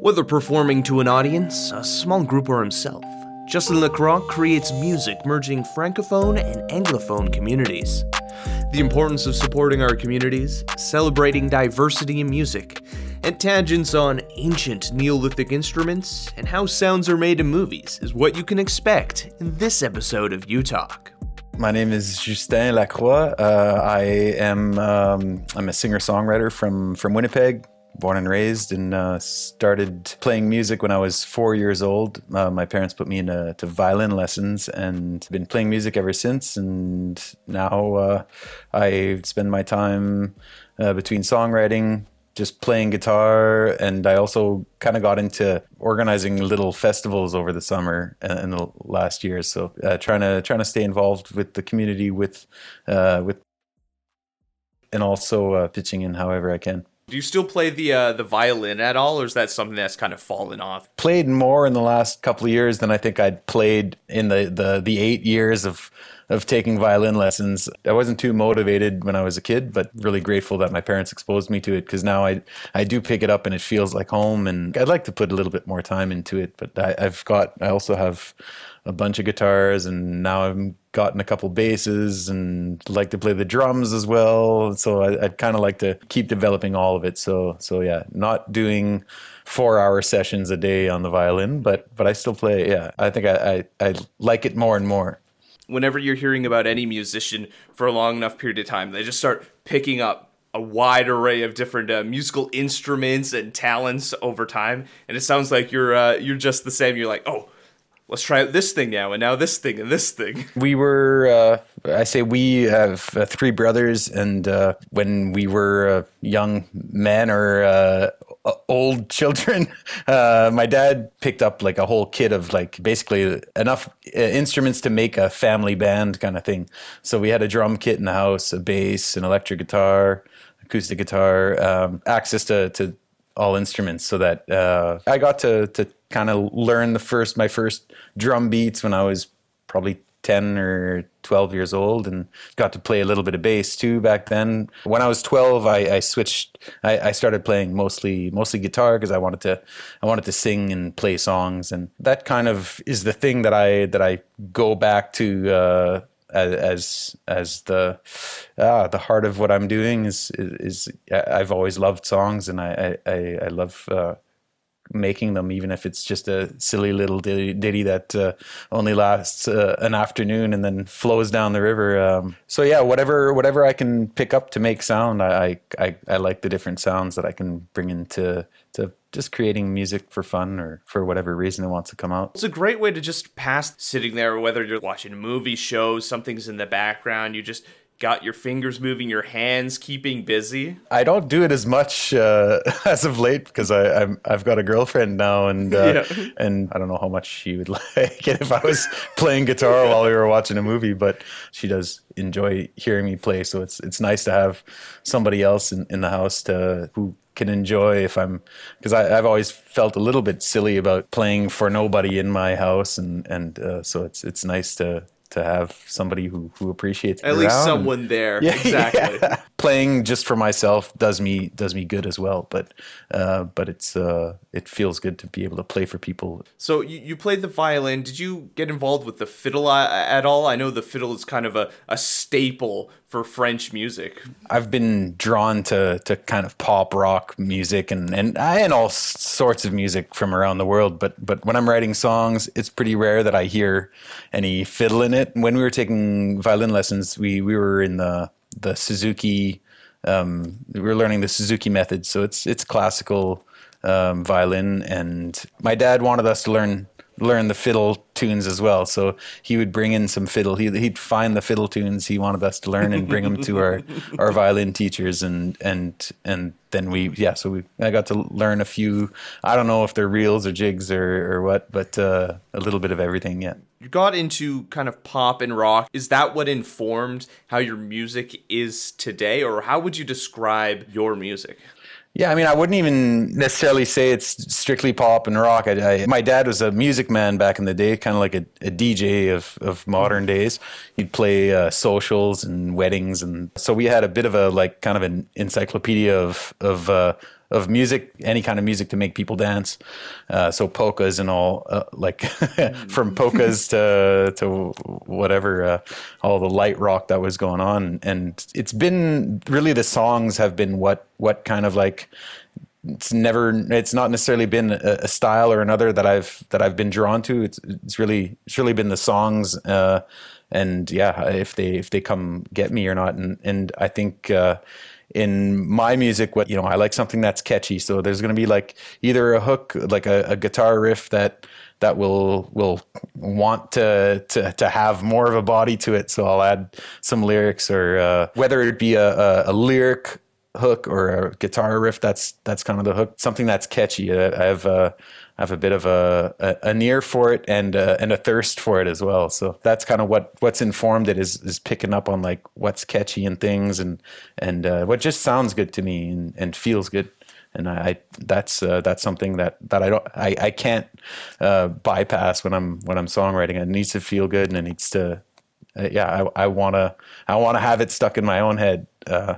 Whether performing to an audience, a small group, or himself, Justin Lacroix creates music merging francophone and anglophone communities. The importance of supporting our communities, celebrating diversity in music, and tangents on ancient Neolithic instruments and how sounds are made in movies is what you can expect in this episode of U Talk. My name is Justin Lacroix. Uh, I am um, I'm a singer songwriter from from Winnipeg, born and raised, and uh, started playing music when I was four years old. Uh, my parents put me into violin lessons, and been playing music ever since. And now uh, I spend my time uh, between songwriting, just playing guitar and i also kind of got into organizing little festivals over the summer uh, in the last year so uh, trying to trying to stay involved with the community with uh, with and also uh, pitching in however i can do you still play the uh, the violin at all, or is that something that's kind of fallen off? Played more in the last couple of years than I think I'd played in the the, the eight years of of taking violin lessons. I wasn't too motivated when I was a kid, but really grateful that my parents exposed me to it because now I I do pick it up and it feels like home. And I'd like to put a little bit more time into it, but I, I've got I also have a bunch of guitars and now I've gotten a couple basses and like to play the drums as well. So I, would kind of like to keep developing all of it. So so yeah, not doing four hour sessions a day on the violin, but but I still play. Yeah, I think I, I, I like it more and more whenever you're hearing about any musician for a long enough period of time, they just start picking up a wide array of different uh, musical instruments and talents over time. And it sounds like you're uh, you're just the same. You're like, oh, let's try out this thing now, and now this thing and this thing. We were, uh, I say, we have uh, three brothers, and uh, when we were uh, young men or uh, old children, uh, my dad picked up like a whole kit of like basically enough instruments to make a family band kind of thing. So we had a drum kit in the house, a bass, an electric guitar, acoustic guitar, um, access to, to all instruments so that uh, I got to to kind of learn the first my first drum beats when I was probably 10 or 12 years old and got to play a little bit of bass too back then. When I was 12, I, I switched, I, I, started playing mostly, mostly guitar because I wanted to, I wanted to sing and play songs. And that kind of is the thing that I, that I go back to, uh, as as the uh, the heart of what I'm doing is, is, is I've always loved songs and I I, I love uh, making them, even if it's just a silly little ditty, ditty that uh, only lasts uh, an afternoon and then flows down the river. Um, so yeah, whatever whatever I can pick up to make sound, I, I I like the different sounds that I can bring into to just creating music for fun or for whatever reason it wants to come out. It's a great way to just pass sitting there, whether you're watching a movie, shows, something's in the background, you just got your fingers moving, your hands keeping busy? I don't do it as much uh, as of late because I, i have got a girlfriend now, and uh, yeah. and I don't know how much she would like it if I was playing guitar while we were watching a movie. But she does enjoy hearing me play, so it's it's nice to have somebody else in, in the house to who can enjoy if I'm because I've always felt a little bit silly about playing for nobody in my house, and and uh, so it's it's nice to to have somebody who who appreciates at least someone there. Yeah, exactly. Yeah. Playing just for myself does me does me good as well, but uh, but it's uh, it feels good to be able to play for people. So you, you played the violin. Did you get involved with the fiddle at all? I know the fiddle is kind of a, a staple for French music. I've been drawn to to kind of pop rock music and and and all sorts of music from around the world. But but when I'm writing songs, it's pretty rare that I hear any fiddle in it. When we were taking violin lessons, we we were in the the Suzuki. Um, we're learning the Suzuki method, so it's it's classical um, violin. And my dad wanted us to learn learn the fiddle tunes as well. So he would bring in some fiddle. He, he'd find the fiddle tunes he wanted us to learn and bring them to our, our violin teachers. And, and, and then we, yeah, so we, I got to learn a few, I don't know if they're reels or jigs or, or what, but uh, a little bit of everything. Yeah. You got into kind of pop and rock. Is that what informed how your music is today? Or how would you describe your music? Yeah, I mean, I wouldn't even necessarily say it's strictly pop and rock. I, I, my dad was a music man back in the day, kind of like a, a, DJ of, of modern days. He'd play uh, socials and weddings, and so we had a bit of a like kind of an encyclopedia of of uh, of music, any kind of music to make people dance. Uh, so polkas and all, uh, like from polkas to to whatever, uh, all the light rock that was going on, and it's been really the songs have been what what kind of like it's never it's not necessarily been a, a, style or another that I've that I've been drawn to. It's it's really it's really been the songs uh, and yeah, if they if they come get me or not. And and I think uh, in my music, what you know, I like something that's catchy. So there's going to be like either a hook, like a, a guitar riff that that will will want to to to have more of a body to it. So I'll add some lyrics, or uh, whether it be a, a, a lyric hook or a guitar riff that's that's kind of the hook something that's catchy i have uh, I have a bit of a, a, ear for it and uh, and a thirst for it as well so that's kind of what what's informed it is is picking up on like what's catchy and things and and uh, what just sounds good to me and, and feels good and I, that's uh, that's something that that I don't I, I can't uh, bypass when I'm when I'm songwriting. It needs to feel good and it needs to uh, yeah I, I wanna I wanna have it stuck in my own head uh,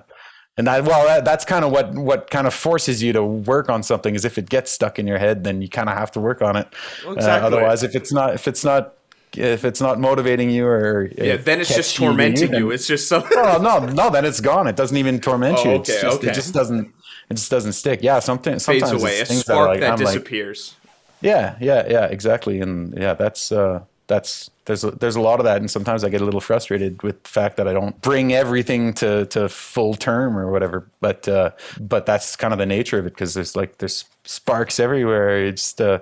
and that, well, that, that's kind of what what kind of forces you to work on something. Is if it gets stuck in your head, then you kind of have to work on it. Well, exactly. uh, otherwise, if it's not if it's not if it's not motivating you or yeah, then it's just tormenting you. you. It's just so. oh no, no, then it's gone. It doesn't even torment oh, you. Okay, just, okay. It just doesn't. It just doesn't stick. Yeah, something sometimes fades away. A spark that, like, that disappears. Like, yeah, yeah, yeah, exactly. And yeah, that's uh, that's there's a, there's a lot of that, and sometimes I get a little frustrated with the fact that I don't bring everything to to full term or whatever. But uh, but that's kind of the nature of it because there's like there's sparks everywhere. It's uh,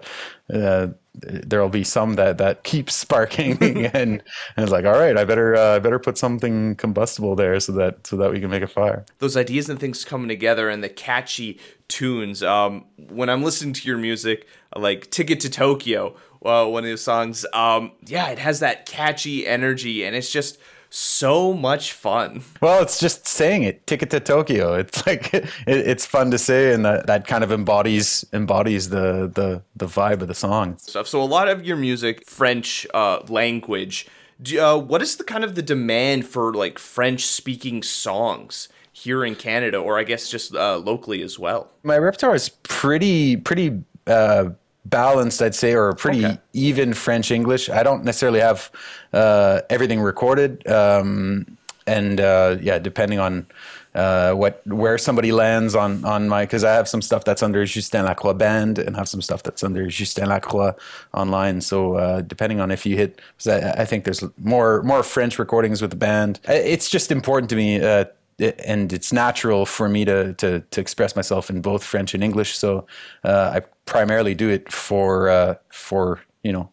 uh, there'll be some that that keep sparking, and, and it's like, all right, I better uh, I better put something combustible there so that so that we can make a fire. Those ideas and things coming together, and the catchy tunes. Um, when I'm listening to your music, like Ticket to Tokyo uh, one of those songs. Um, yeah, it has that catchy energy, and it's just so much fun. Well, it's just saying it. Ticket to Tokyo. It's like it, it's fun to say, and that, that kind of embodies embodies the the the vibe of the song. Stuff. So a lot of your music, French uh, language. Do, uh, what is the kind of the demand for like French speaking songs? here in Canada, or I guess just uh, locally as well. My repertoire is pretty pretty uh, balanced, I'd say, or pretty okay. even French English. I don't necessarily have uh, everything recorded, um, and uh, yeah, depending on uh, what where somebody lands on on my because I have some stuff that's under Justin Lacroix band and have some stuff that's under Justin Lacroix online. So uh, depending on if you hit, I, I, think there's more more French recordings with the band. It's just important to me uh, and it's natural for me to, to, to express myself in both French and English. So uh, I primarily do it for uh, for you know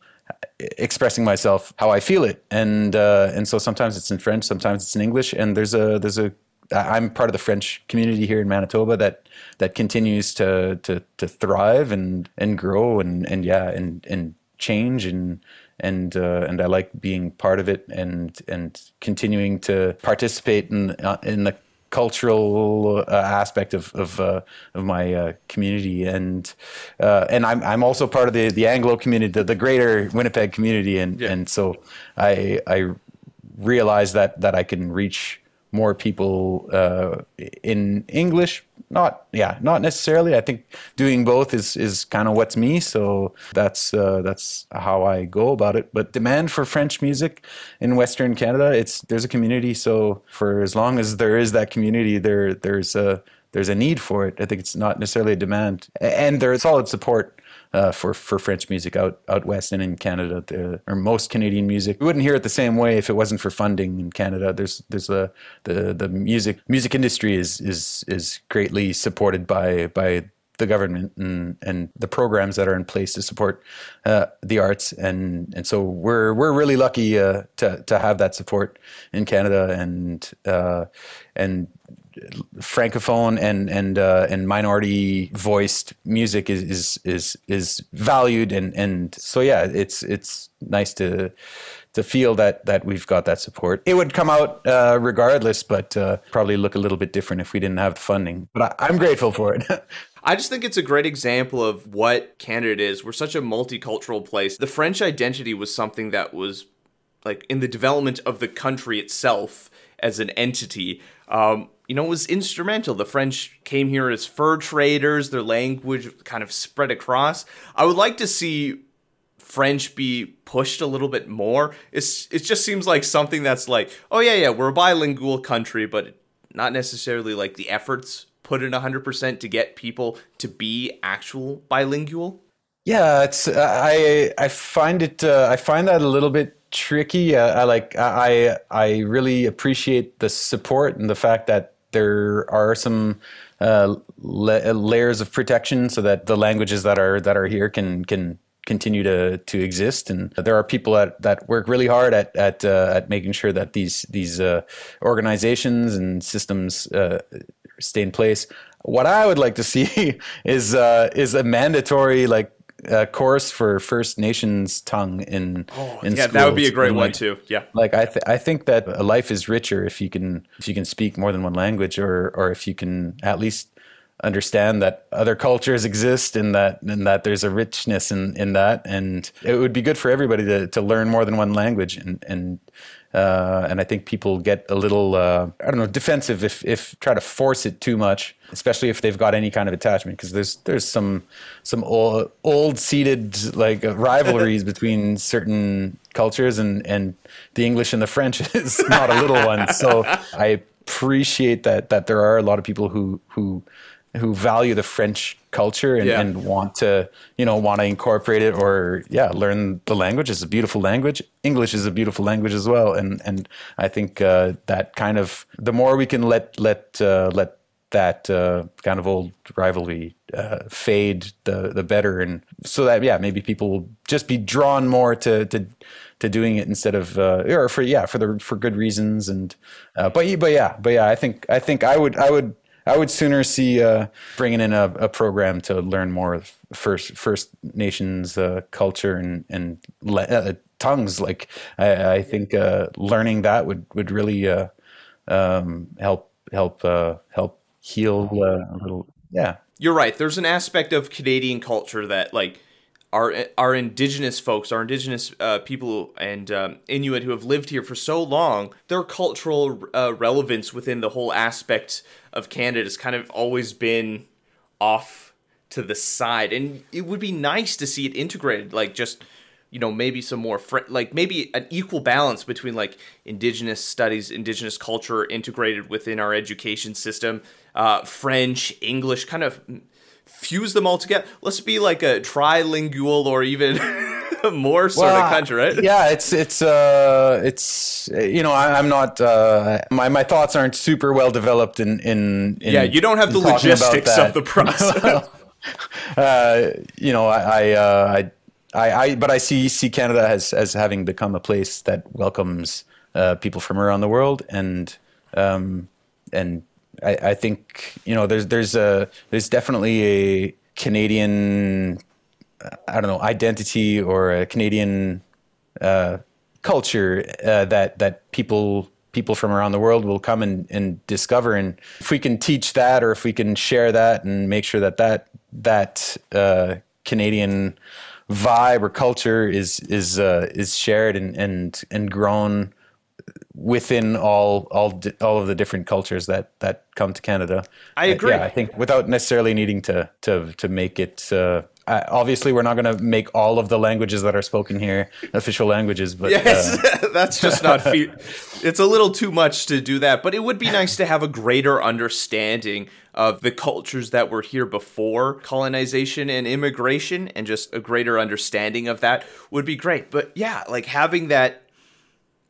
expressing myself how I feel it, and uh, and so sometimes it's in French, sometimes it's in English, and there's a there's a I'm part of the French community here in Manitoba that that continues to to to thrive and and grow and and yeah and and change. And and uh, and I like being part of it and and continuing to participate in uh, in the cultural uh, aspect of of, uh, of my uh, community and uh, and I'm I'm also part of the the Anglo community the, the greater Winnipeg community and yeah. and so I I realize that that I can reach more people uh, in English. Not yeah, not necessarily. I think doing both is is kind of what's me. So that's uh, that's how I go about it. But demand for French music in Western Canada, it's there's a community. So for as long as there is that community, there there's a there's a need for it. I think it's not necessarily a demand, and there's solid support uh, for for French music out out west and in Canada, the, or most Canadian music. We wouldn't hear it the same way if it wasn't for funding in Canada. There's there's a the the music music industry is is is greatly supported by by the government and, and the programs that are in place to support uh, the arts and and so we're we're really lucky uh, to to have that support in Canada and uh, and francophone and and uh, and minority voiced music is is is is valued and and so yeah it's it's nice to to feel that that we've got that support it would come out uh, regardless but uh, probably look a little bit different if we didn't have the funding but I, I'm grateful for it I just think it's a great example of what Canada is. We're such a multicultural place. The French identity was something that was like in the development of the country itself as an entity um, you know, it was instrumental. The French came here as fur traders, their language kind of spread across. I would like to see French be pushed a little bit more. It's it just seems like something that's like, oh yeah, yeah, we're a bilingual country, but not necessarily like the efforts put in 100% to get people to be actual bilingual. Yeah, it's I I find it uh, I find that a little bit tricky. Uh, I like I I really appreciate the support and the fact that there are some uh, la- layers of protection so that the languages that are that are here can can continue to to exist. And there are people that, that work really hard at at uh, at making sure that these these uh, organizations and systems uh, stay in place. What I would like to see is uh, is a mandatory like uh, course for First Nations tongue in oh, in yeah, schools. that would be a great and, one like, too. Yeah, like I th- I think that a life is richer if you can if you can speak more than one language or or if you can at least understand that other cultures exist and that and that there's a richness in in that and it would be good for everybody to to learn more than one language and and uh, and I think people get a little uh, I don't know defensive if if try to force it too much, especially if they've got any kind of attachment because there's there's some some old old seated like uh, rivalries between certain cultures and and the English and the French is not a little one. So I appreciate that that there are a lot of people who who who value the French culture and, Yeah. and want to, you know, want to incorporate it or yeah, learn the language. It's a beautiful language. English is a beautiful language as well. And and I think uh, that kind of the more we can let let uh, let that uh, kind of old rivalry uh, fade, the the better. And so that yeah, maybe people will just be drawn more to to to doing it instead of uh, or for yeah for the for good reasons and uh, but but yeah but yeah I think I think I would I would I would sooner see uh, bringing in a, a program to learn more of First First Nations uh, culture and and le- uh, tongues. Like I, I think uh, learning that would would really uh, um, help help uh, help heal uh, a little. Yeah, you're right. There's an aspect of Canadian culture that like our our indigenous folks, our indigenous uh, people and um, Inuit who have lived here for so long, their cultural uh, relevance within the whole aspect of Canada has kind of always been off to the side, and it would be nice to see it integrated, like just you know maybe some more fr- like maybe an equal balance between like indigenous studies indigenous culture integrated within our education system uh, french english kind of fuse them all together. Let's be like a trilingual or even more sort Well, of country right? Yeah, it's it's uh it's you know I, I'm not uh my my thoughts aren't super well developed in in, in yeah you don't have the in talking about logistics of the process. Uh, you know, I, I, uh, I, I, I, but I see see Canada as as having become a place that welcomes uh, people from around the world, and um, and I, I think you know there's there's a there's definitely a Canadian I don't know identity or a Canadian uh, culture uh, that that people people from around the world will come and, and discover. And if we can teach that or if we can share that and make sure that that that uh, Canadian vibe or culture is is uh, is shared and and and grown within all all all of the different cultures that that come to Canada. I Uh, agree. yeah, I think without necessarily needing to to to make it. Uh, uh, obviously, we're not going to make all of the languages that are spoken here official languages, but Yes, uh, that's just not fe- It's a little too much to do that, but it would be nice to have a greater understanding of the cultures that were here before colonization and immigration, and just a greater understanding of that would be great. But yeah, like having that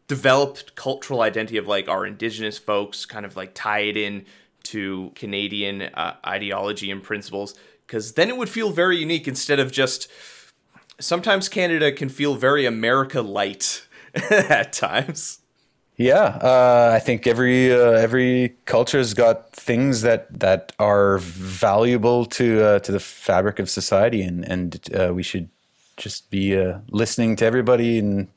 developed cultural identity of like our indigenous folks kind of like tie it in to Canadian uh, ideology and principles because then it would feel very unique instead of just sometimes Canada can feel very America light at times. Yeah, uh, I think every uh, every culture's got things that that are valuable to uh, to the fabric of society, and and uh, we should just be uh, listening to everybody and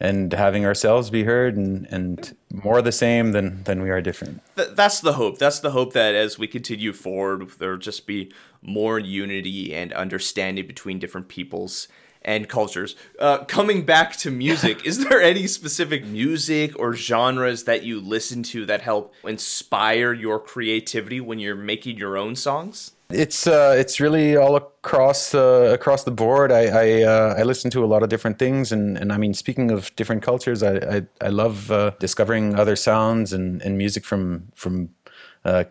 and having ourselves be heard, and and more the same than than we are different. Th- that's the hope. That's the hope that as we continue forward, there'll just be more unity and understanding between different peoples and cultures. Uh, coming back to music, is there any specific music or genres that you listen to that help inspire your creativity when you're making your own songs? It's uh, it's really all across uh, across the board. I I, uh, I, listen to a lot of different things, and, and I mean, speaking of different cultures, I I, I love uh, discovering other sounds and, and music from from uh,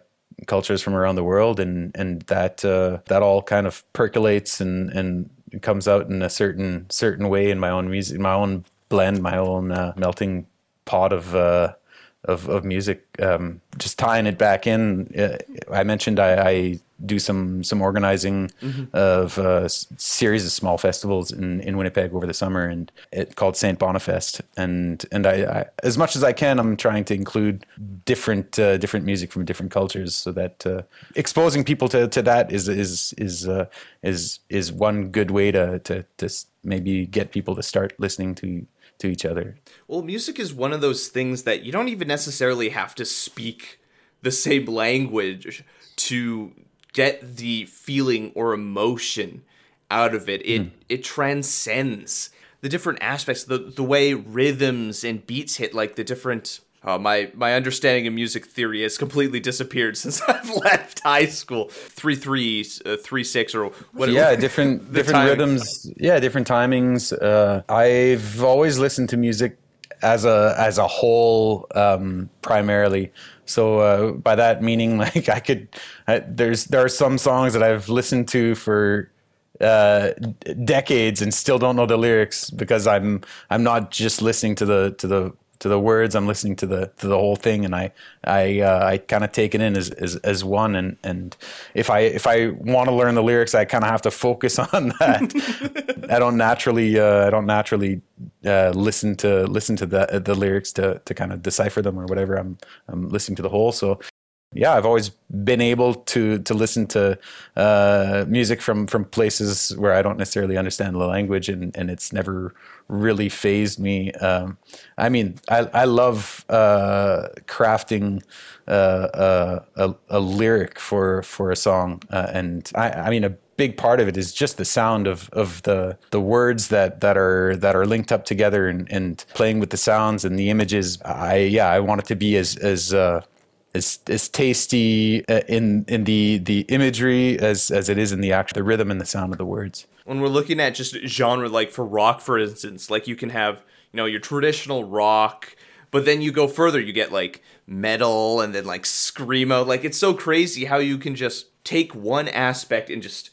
cultures from around the world, and and that uh, that all kind of percolates and and comes out in a certain certain way in my own music, my own blend, my own melting pot of of of music. Um, just tying it back in, I mentioned I, I do some some organizing mm-hmm. of a series of small festivals in, in Winnipeg over the summer, and it called Saint Bonifest. And and I, I, as much as I can, I'm trying to include different uh, different music from different cultures, so that uh, exposing people to, to that is is is uh, is is one good way to, to to maybe get people to start listening to to each other. Well, music is one of those things that you don't even necessarily have to speak the same language to get the feeling or emotion out of it. It mm. it transcends the different aspects, the the way rhythms and beats hit, like the different. Uh, my my understanding of music theory has completely disappeared since I've left high school. Three three uh, three six or whatever. Yeah, different different rhythms. Yeah, different timings. Uh, I've always listened to music as a as a whole um, primarily. So uh, by that meaning, like I could, I, there's there are some songs that I've listened to for uh, decades and still don't know the lyrics because I'm I'm not just listening to the to the to the words. I'm listening to the to the whole thing, and I I uh, I kind of take it in as, as as one. And and if I if I want to learn the lyrics, I kind of have to focus on that. I don't naturally uh, I don't naturally uh, listen to listen to the the lyrics to to kind of decipher them or whatever. I'm I'm listening to the whole. So yeah, I've always been able to to listen to uh, music from from places where I don't necessarily understand the language, and and it's never really fazed me. Um, I mean, I I love uh, crafting uh, uh a, a lyric for for a song, uh, and I I mean a big part of it is just the sound of of the the words that that are that are linked up together and, and playing with the sounds and the images. I yeah, I want it to be as as uh, as as tasty uh, in in the the imagery as as it is in the actual the rhythm and the sound of the words. When we're looking at just genre, like for rock, for instance, like you can have you know your traditional rock, but then you go further, you get like metal and then like screamo. Like it's so crazy how you can just take one aspect and just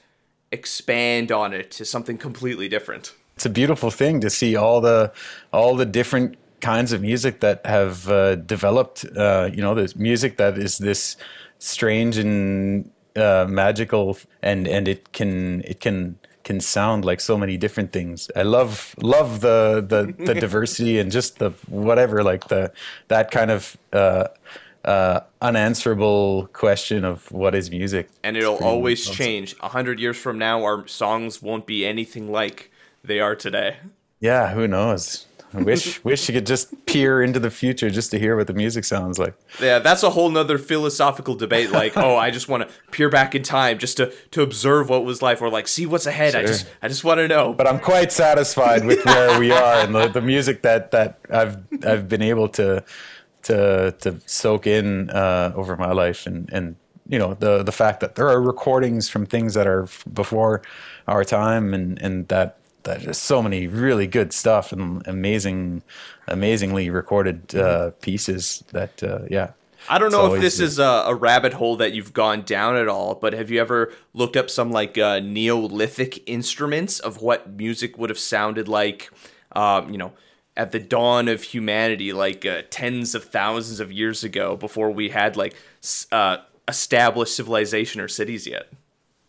expand on it to something completely different. It's a beautiful thing to see all the all the different kinds of music that have uh, developed. Uh, you know, there's music that is this strange and uh, magical, and and it can it can can sound like so many different things. I love love the the, the diversity and just the whatever like the that kind of uh, uh, unanswerable question of what is music. And it'll always change. A hundred years from now, our songs won't be anything like they are today. Yeah, who knows? I wish wish you could just peer into the future just to hear what the music sounds like. Yeah, that's a whole nother philosophical debate. Like, oh, I just want to peer back in time just to to observe what was life, or like see what's ahead. Sure. I just I just want to know. But I'm quite satisfied with where we are and the, the music that that I've I've been able to to to soak in uh, over my life, and and you know the the fact that there are recordings from things that are before our time, and and that that just so many really good stuff and amazing, amazingly recorded uh, mm-hmm. pieces. That uh, yeah. I don't know if this is a, a, rabbit hole that you've gone down at all, but have you ever looked up some like uh, Neolithic instruments of what music would have sounded like? Um, you know, at the dawn of humanity, like uh, tens of thousands of years ago, before we had like uh, established civilization or cities yet.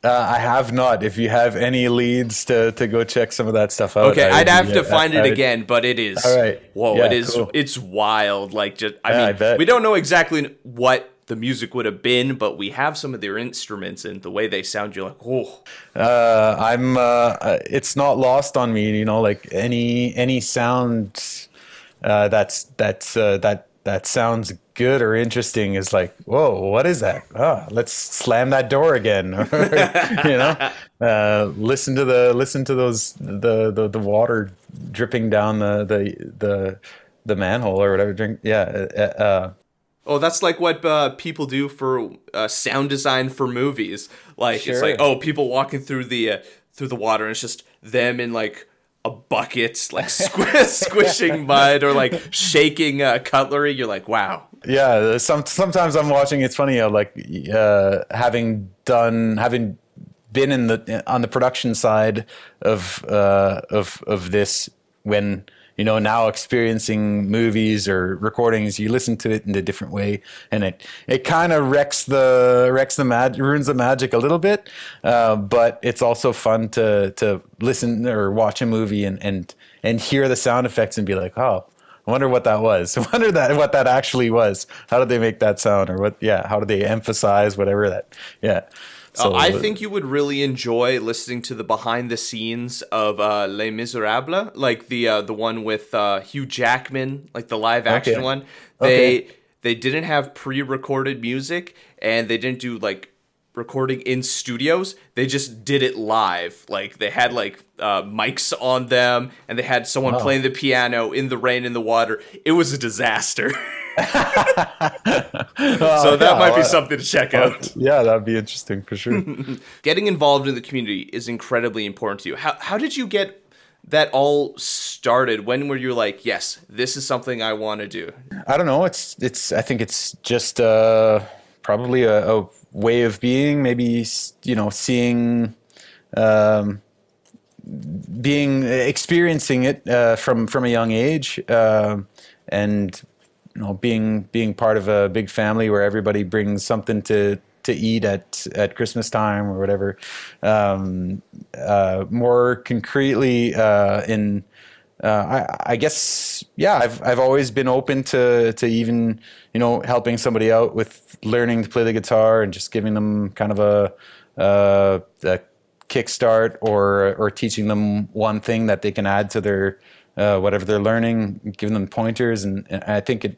Uh, I have not. If you have any leads to, to go check some of that stuff out, okay, I'd have to find it again, but it is all right. Whoa, yeah, it is. Cool. It's wild. Like just, I yeah, mean, I we don't know exactly what the music would have been, but we have some of their instruments and the way they sound. You're like, oh. Uh, I'm. Uh, it's not lost on me. You know, like any any sound uh, that's that's uh, that that sounds good or interesting is like, whoa, what is that? Oh, let's slam that door again. you know, uh, listen to the listen to those the, the the water dripping down the the the the manhole or whatever. Drink, yeah. Uh, uh Oh, that's like what uh, people do for uh, sound design for movies. Like sure. it's like, oh, people walking through the uh, through the water, and it's just them in like a bucket, like squ- squishing mud or like shaking uh, cutlery. You're like, wow. Yeah. Some sometimes I'm watching. It's funny. Uh, like uh, having done having been in the on the production side of uh, of of this when you know now experiencing movies or recordings you listen to it in a different way and it it kind of wrecks the wrecks the mag ruins the magic a little bit uh, but it's also fun to to listen or watch a movie and and and hear the sound effects and be like oh I wonder what that was. I wonder that what that actually was. How did they make that sound, or what? Yeah, how did they emphasize whatever that? Yeah, so, uh, I think you would really enjoy listening to the behind the scenes of uh, Les Miserables, like the uh, the one with uh, Hugh Jackman, like the live action okay. one. They okay. they didn't have pre-recorded music and they didn't do like recording in studios. They just did it live. Like they had like uh, mics on them and they had someone wow. playing the piano in the rain in the water. It was a disaster. oh, so that yeah, might be something to check out. yeah, that'd be interesting for sure. Getting involved in the community is incredibly important to you. How how did you get that all started? When were you like, yes, this is something I want to do? I don't know. It's it's. I think it's just uh, probably a, a way of being. Maybe you know, seeing. Um, being experiencing it uh, from from a young age uh, and you know being being part of a big family where everybody brings something to to eat at at Christmas time or whatever. Um, uh, more concretely, uh, in uh, I, I, guess yeah, I've I've always been open to to even you know helping somebody out with learning to play the guitar and just giving them kind of a, uh, a kickstart or or teaching them one thing that they can add to their uh, whatever they're learning, giving them pointers, and, and I think it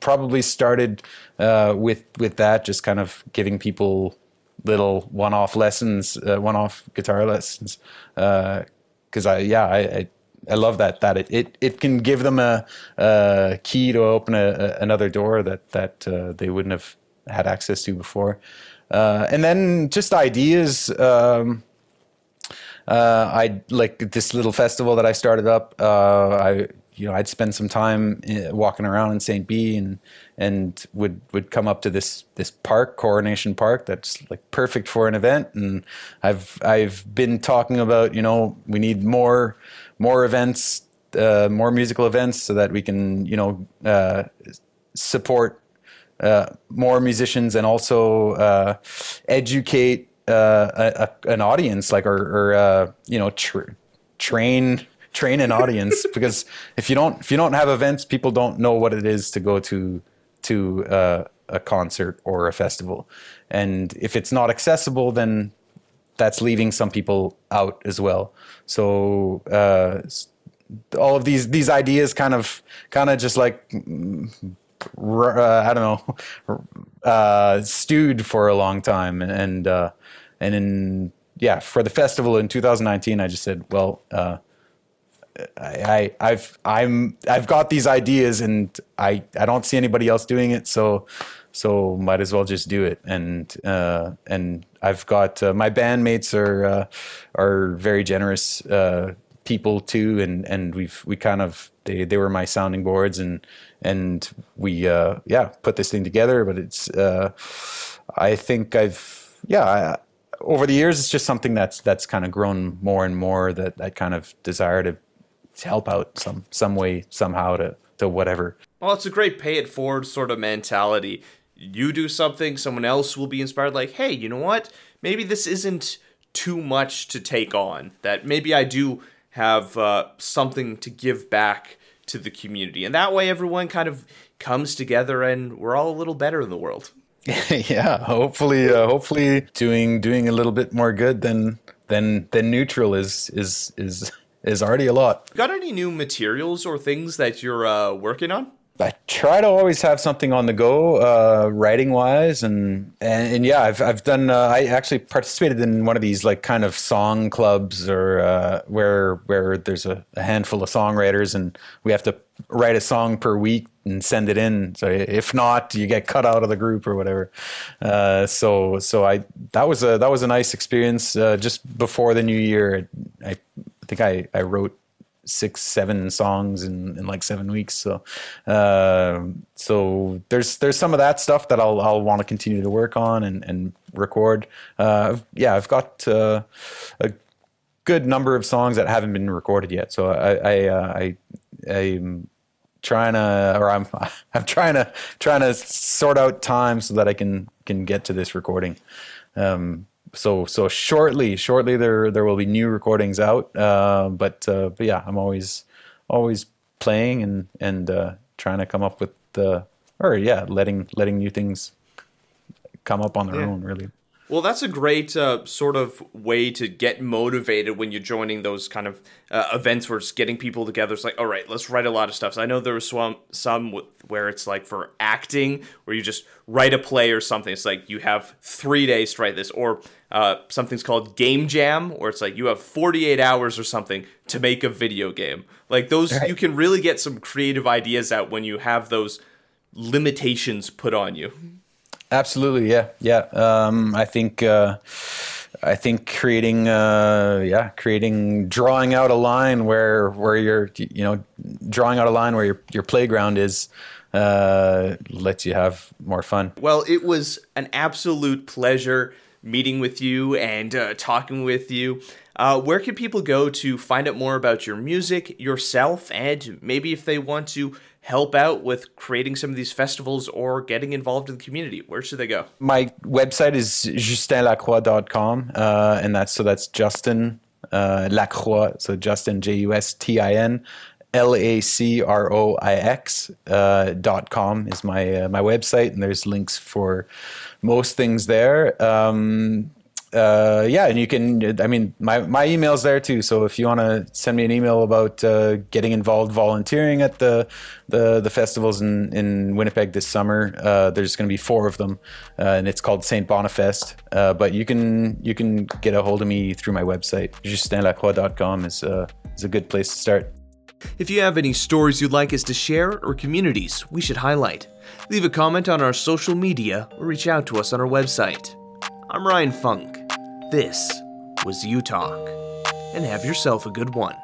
probably started uh, with with that, just kind of giving people little one-off lessons, uh, one-off guitar lessons, because uh, I yeah I, I I love that that it, it, it can give them a, a key to open a, a, another door that that uh, they wouldn't have had access to before, uh, and then just ideas. Um, uh, I like this little festival that I started up. Uh, I you know I'd spend some time eh, walking around in St. B and and would would come up to this this park Coronation Park that's like perfect for an event and I've I've been talking about you know we need more more events uh, more musical events so that we can you know uh, support uh, more musicians and also uh, educate uh, a, a, an audience, like or, or uh, you know, tr- train train an audience because if you don't if you don't have events, people don't know what it is to go to to uh, a concert or a festival, and if it's not accessible, then that's leaving some people out as well. So uh, all of these these ideas kind of kind of just like uh, I don't know, uh, stewed for a long time, and uh, and in yeah, for the festival in 2019, I just said, well, uh, I, I have I'm I've got these ideas, and I I don't see anybody else doing it, so so might as well just do it. And uh, and I've got uh, my bandmates are uh, are very generous uh, people too, and and we've we kind of they they were my sounding boards, and and we uh, yeah put this thing together. But it's uh, I think I've yeah. I, over the years, it's just something that's that's kind of grown more and more. That that kind of desire to, to help out some some way somehow to to whatever. Well, it's a great pay it forward sort of mentality. You do something, someone else will be inspired. Like, hey, you know what? Maybe this isn't too much to take on. That maybe I do have uh, something to give back to the community. And that way, everyone kind of comes together and we're all a little better in the world. yeah, hopefully, uh, hopefully, doing doing a little bit more good than than than neutral is is is is already a lot. Got any new materials or things that you're uh, working on? I try to always have something on the go, uh, writing wise, and, and and yeah, I've I've done. Uh, I actually participated in one of these like kind of song clubs, or uh, where where there's a, a, handful of songwriters, and we have to write a song per week and send it in. So if not, you get cut out of the group or whatever. Uh, so so I that was a that was a nice experience. Uh, just before the new year, I, I think I I wrote six seven songs in, in like seven weeks. So uh, so there's there's some of that stuff that I'll I'll want to continue to work on and and record. Uh, yeah I've got uh, a good number of songs that haven't been recorded yet. So I I, uh, I I'm trying to or I'm I'm trying to trying to sort out time so that I can can get to this recording. Um, so so shortly shortly there there will be new recordings out uh, but uh, but yeah i'm always always playing and and uh, trying to come up with the or yeah letting letting new things come up on their yeah. own really well, that's a great uh, sort of way to get motivated when you're joining those kind of uh, events where it's getting people together. It's like, all right, let's write a lot of stuff. So I know there was some some where it's like for acting, where you just write a play or something. It's like you have three days to write this, or uh, something's called game jam, where it's like you have 48 hours or something to make a video game. Like those, right. you can really get some creative ideas out when you have those limitations put on you. Absolutely, yeah, yeah. Um, I think uh, I think creating, uh, yeah, creating, drawing out a line where where you're, you know, drawing out a line where your your playground is. Uh, lets you have more fun. Well, it was an absolute pleasure meeting with you and uh, talking with you. Uh, where can people go to find out more about your music, yourself, and maybe if they want to help out with creating some of these festivals or getting involved in the community, where should they go? My website is justinlacroix.com, uh, and that's so that's Justin uh, Lacroix, so Justin J U S T I N L A C R O I X uh, dot com is my uh, my website, and there's links for most things there. Um, uh, yeah, and you can. I mean, my my email's there too. So if you want to send me an email about uh, getting involved volunteering at the the, the festivals in, in Winnipeg this summer, uh, there's going to be four of them, uh, and it's called Saint Bonifest. Uh, but you can you can get a hold of me through my website. JustinLacroix.com is uh, is a good place to start. If you have any stories you'd like us to share or communities we should highlight, leave a comment on our social media or reach out to us on our website. I'm Ryan Funk. This was You Talk, and have yourself a good one.